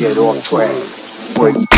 get off track. Break.